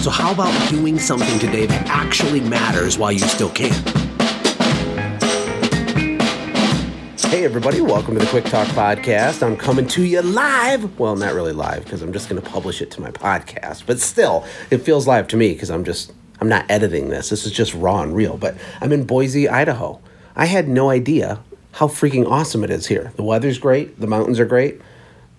So, how about doing something today that actually matters while you still can? Hey, everybody, welcome to the Quick Talk Podcast. I'm coming to you live. Well, not really live because I'm just going to publish it to my podcast, but still, it feels live to me because I'm just, I'm not editing this. This is just raw and real. But I'm in Boise, Idaho. I had no idea how freaking awesome it is here. The weather's great, the mountains are great,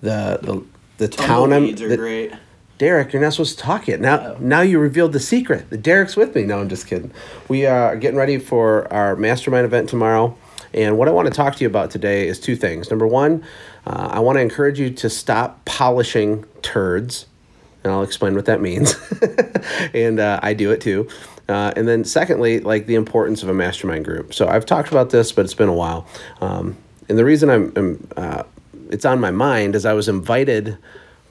the the, the town I'm are the- great. Derreck, you're not supposed to talk yet. Now, now you revealed the secret. The Derreck's with me. No, I'm just kidding. We are getting ready for our mastermind event tomorrow, and what I want to talk to you about today is two things. Number one, uh, I want to encourage you to stop polishing turds, and I'll explain what that means. and uh, I do it too. Uh, and then secondly, like the importance of a mastermind group. So I've talked about this, but it's been a while. Um, and the reason I'm, I'm uh, it's on my mind is I was invited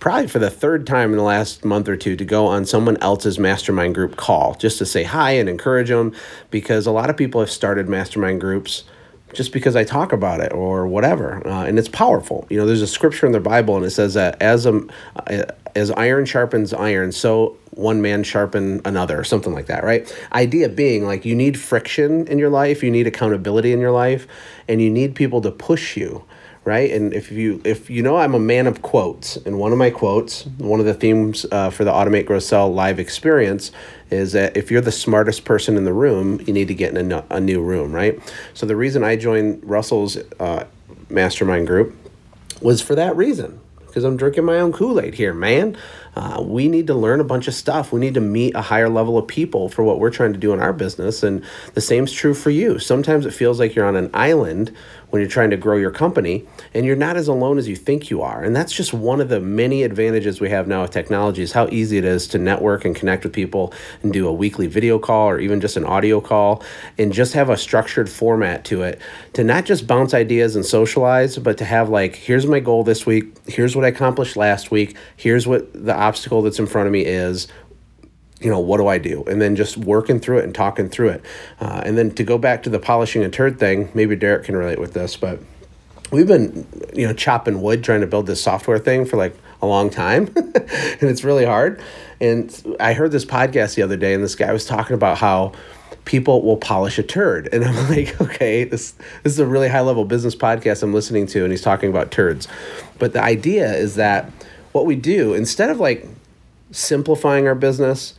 probably for the third time in the last month or two to go on someone else's mastermind group call just to say hi and encourage them because a lot of people have started mastermind groups just because I talk about it or whatever, uh, and it's powerful. You know, there's a scripture in the Bible, and it says that as a uh, as iron sharpens iron, so one man sharpen another, or something like that, right? Idea being like you need friction in your life, you need accountability in your life, and you need people to push you right? And if you if you know I'm a man of quotes, and one of my quotes, one of the themes uh, for the Automate Grow Sell live experience is that if you're the smartest person in the room, you need to get in a, a new room, right? So the reason I joined Russell's uh, mastermind group was for that reason because I'm drinking my own Kool Aid here, man. Uh, we need to learn a bunch of stuff. We need to meet a higher level of people for what we're trying to do in our business. And the same's true for you. Sometimes it feels like you're on an island when you're trying to grow your company and you're not as alone as you think you are. And that's just one of the many advantages we have now with technology is how easy it is to network and connect with people and do a weekly video call or even just an audio call and just have a structured format to it to not just bounce ideas and socialize, but to have like, here's my goal this week, here's what I accomplished last week, here's what the obstacle that's in front of me is you know what do i do? And then just working through it and talking through it. Uh, and then to go back to the polishing a turd thing maybe derreck can relate with this but we've been you know chopping wood trying to build this software thing for like a long time and it's really hard. And i heard this podcast the other day and this guy was talking about how people will polish a turd. And i'm like okay this this is a really high level business podcast i'm listening to and he's talking about turds. But the idea is that what we do instead of like simplifying our business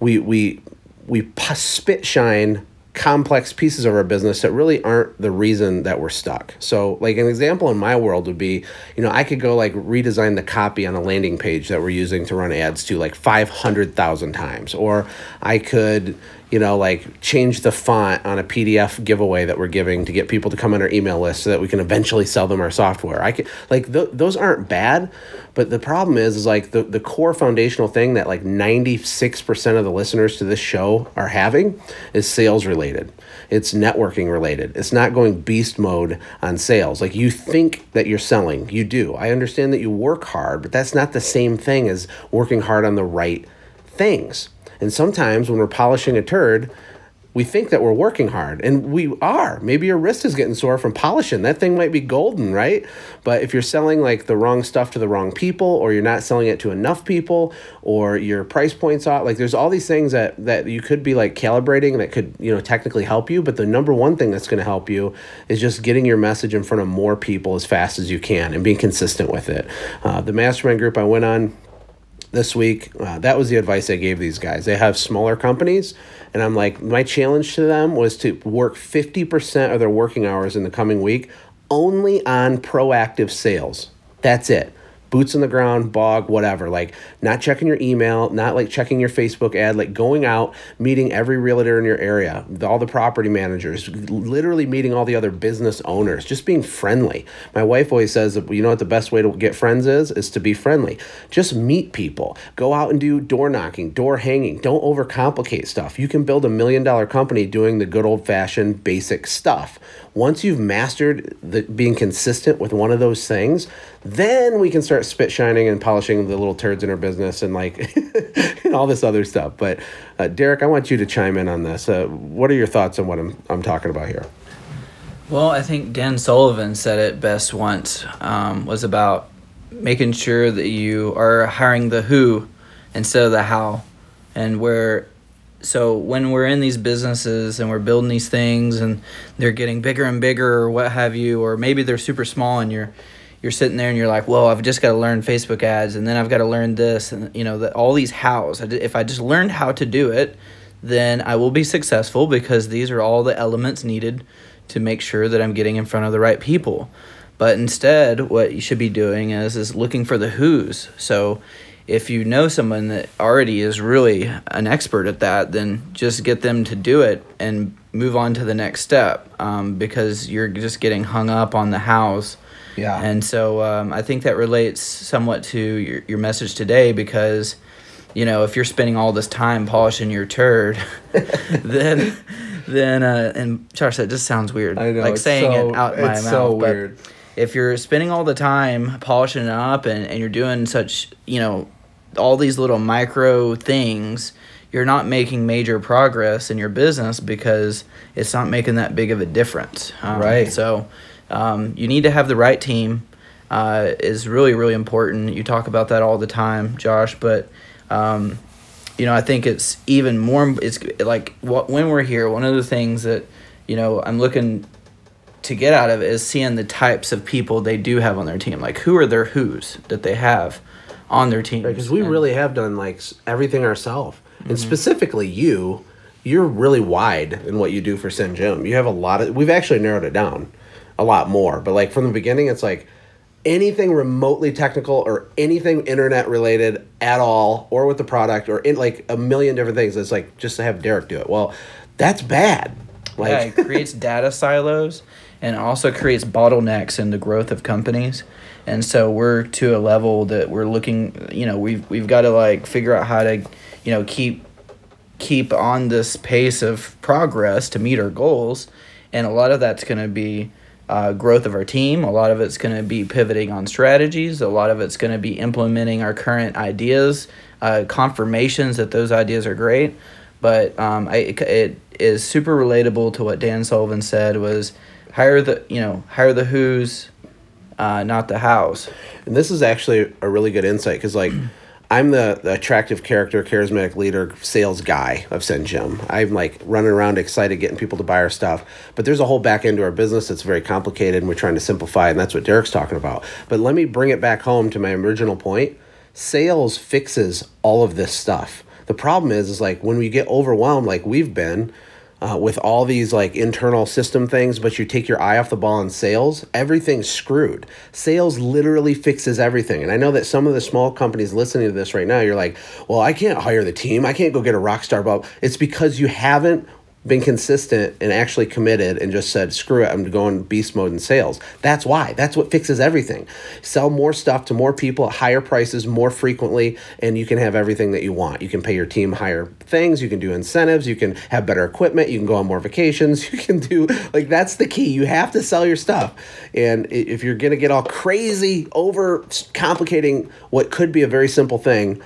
we we we spit shine complex pieces of our business that really aren't the reason that we're stuck. So, like an example in my world would be, you know, I could go like redesign the copy on a landing page that we're using to run ads to like 500,000 times or I could you know, like change the font on a PDF giveaway that we're giving to get people to come on our email list so that we can eventually sell them our software. I can like th- those aren't bad, but the problem is is like the the core foundational thing that like 96% of the listeners to this show are having is sales related. It's networking related. It's not going beast mode on sales. Like you think that you're selling, you do. I understand that you work hard, but that's not the same thing as working hard on the right things. And sometimes when we're polishing a turd, we think that we're working hard and we are. Maybe your wrist is getting sore from polishing. That thing might be golden, right? But if you're selling like the wrong stuff to the wrong people or you're not selling it to enough people or your price points off, like there's all these things that that you could be like calibrating that could, you know, technically help you, but the number one thing that's going to help you is just getting your message in front of more people as fast as you can and being consistent with it. Uh, the mastermind group I went on this week. Uh, that was the advice I gave these guys. They have smaller companies, and I'm like, my challenge to them was to work 50% of their working hours in the coming week only on proactive sales. That's it. Boots in the ground, bog, whatever. Like not checking your email, not like checking your Facebook ad, like going out, meeting every realtor in your area, all the property managers, literally meeting all the other business owners, just being friendly. My wife always says, you know what the best way to get friends is? Is to be friendly. Just meet people. Go out and do door knocking, door hanging. Don't overcomplicate stuff. You can build a million dollar company doing the good old fashioned basic stuff. Once you've mastered the, being consistent with one of those things, then we can start spit shining and polishing the little turds in our business and like and all this other stuff. But uh, Derreck, I want you to chime in on this. Uh, what are your thoughts on what I'm I'm talking about here? Well, I think Dan Sullivan said it best once. Um, was about making sure that you are hiring the who instead of the how, and where so when we're in these businesses and we're building these things and they're getting bigger and bigger or what have you or maybe they're super small and you're you're sitting there and you're like well i've just got to learn facebook ads and then i've got to learn this and you know that all these hows. If i just learned how to do it then i will be successful because these are all the elements needed to make sure that i'm getting in front of the right people. But instead what you should be doing is is looking for the who's. So if you know someone that already is really an expert at that, then just get them to do it and move on to the next step um, because you're just getting hung up on the hows. Yeah. And so um, I think that relates somewhat to your, your message today because, you know, if you're spending all this time polishing your turd, then, then, uh, and Josh, that just sounds weird. I know. Like saying so, it out my it's mouth. so weird. If you're spending all the time polishing it up and, and you're doing such, you know, all these little micro things, you're not making major progress in your business because it's not making that big of a difference. Um, Right. So um, you need to have the right team. Uh, is really really important. You talk about that all the time, Josh. But um, you know, I think it's even more. It's like what when we're here. One of the things that you know I'm looking to get out of it is seeing the types of people they do have on their team. Like who are their who's that they have on their team. because we really have done like everything ourselves and specifically you you're really wide in what you do for SendJim. You have a lot of we've actually narrowed it down a lot more. But like from the beginning it's like anything remotely technical or anything internet related at all or with the product or in like a million different things. It's like just to have Derreck do it. Well, that's bad. Like yeah, it creates data silos and also creates bottlenecks in the growth of companies. And so we're to a level that we're looking, you know, we've we've got to like figure out how to, you know, keep keep on this pace of progress to meet our goals. And a lot of that's going to be uh, growth of our team. A lot of it's going to be pivoting on strategies. A lot of it's going to be implementing our current ideas, uh, confirmations that those ideas are great. But um, I, it, it is super relatable to what Dan Sullivan said was hire the you know hire the who's, uh, not the hows. And this is actually a really good insight because, like, I'm the, the attractive character, charismatic leader, sales guy of SendJim. I'm like running around excited, getting people to buy our stuff. But there's a whole back end to our business that's very complicated, and we're trying to simplify, and that's what Derreck's talking about. But let me bring it back home to my original point. Sales fixes all of this stuff. The problem is, is like when we get overwhelmed, like we've been, uh, with all these like internal system things, but you take your eye off the ball in sales, everything's screwed. Sales literally fixes everything. And I know that some of the small companies listening to this right now, you're like, well, I can't hire the team. I can't go get a rock star bulb. It's because you haven't been consistent and actually committed and just said, screw it, I'm going beast mode in sales. That's why. That's what fixes everything. Sell more stuff to more people at higher prices more frequently, and you can have everything that you want. You can pay your team higher things, you can do incentives, you can have better equipment, you can go on more vacations, you can do, like, that's the key. You have to sell your stuff. And if you're going to get all crazy over complicating what could be a very simple thing,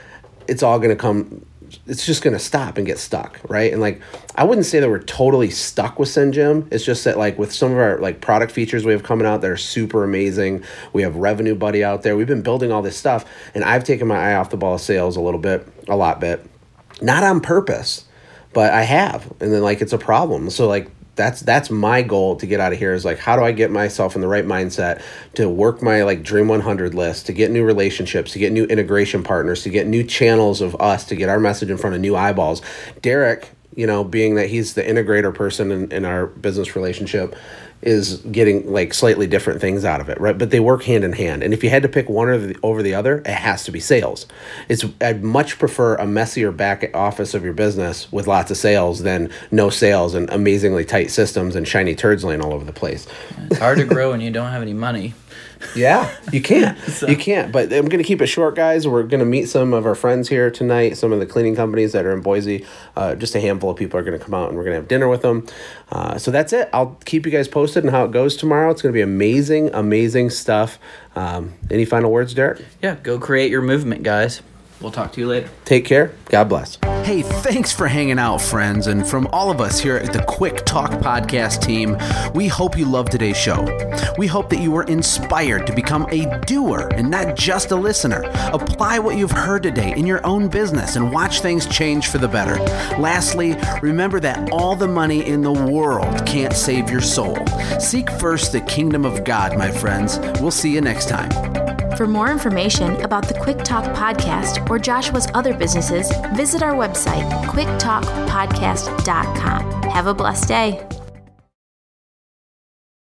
it's all going to come it's just going to stop and get stuck right? And like i wouldn't say that we're totally stuck with SendJim. it's just that like with some of our like product features we have coming out that are super amazing we have revenue buddy out there. We've been building all this stuff and i've taken my eye off the ball of sales a little bit a lot bit. Not on purpose but i have and then like it's a problem. So like that's that's my goal to get out of here is like how do i get myself in the right mindset to work my like dream 100 list to get new relationships to get new integration partners to get new channels of us to get our message in front of new eyeballs? Derreck you know, being that he's the integrator person in, in our business relationship, is getting like slightly different things out of it, right? But they work hand in hand. And if you had to pick one or the, over the other, it has to be sales. It's I'd much prefer a messier back office of your business with lots of sales than no sales and amazingly tight systems and shiny turds laying all over the place. It's hard to grow when you don't have any money. Yeah, you can't. You can't. But I'm going to keep it short, guys. We're going to meet some of our friends here tonight, some of the cleaning companies that are in Boise. Uh, just a handful of people are going to come out and we're going to have dinner with them. Uh, so that's it. I'll keep you guys posted on how it goes tomorrow. It's going to be amazing, amazing stuff. Um, any final words, Derreck? Yeah, go create your movement, guys. We'll talk to you later. Take care. God bless. Hey, thanks for hanging out, friends. And from all of us here at the Quick Talk Podcast team, we hope you loved today's show. We hope that you were inspired to become a doer and not just a listener. Apply what you've heard today in your own business and watch things change for the better. Lastly, remember that all the money in the world can't save your soul. Seek first the kingdom of God, my friends. We'll see you next time. For more information about the Quick Talk podcast or Joshua's other businesses, visit our website, quicktalkpodcast.com. Have a blessed day.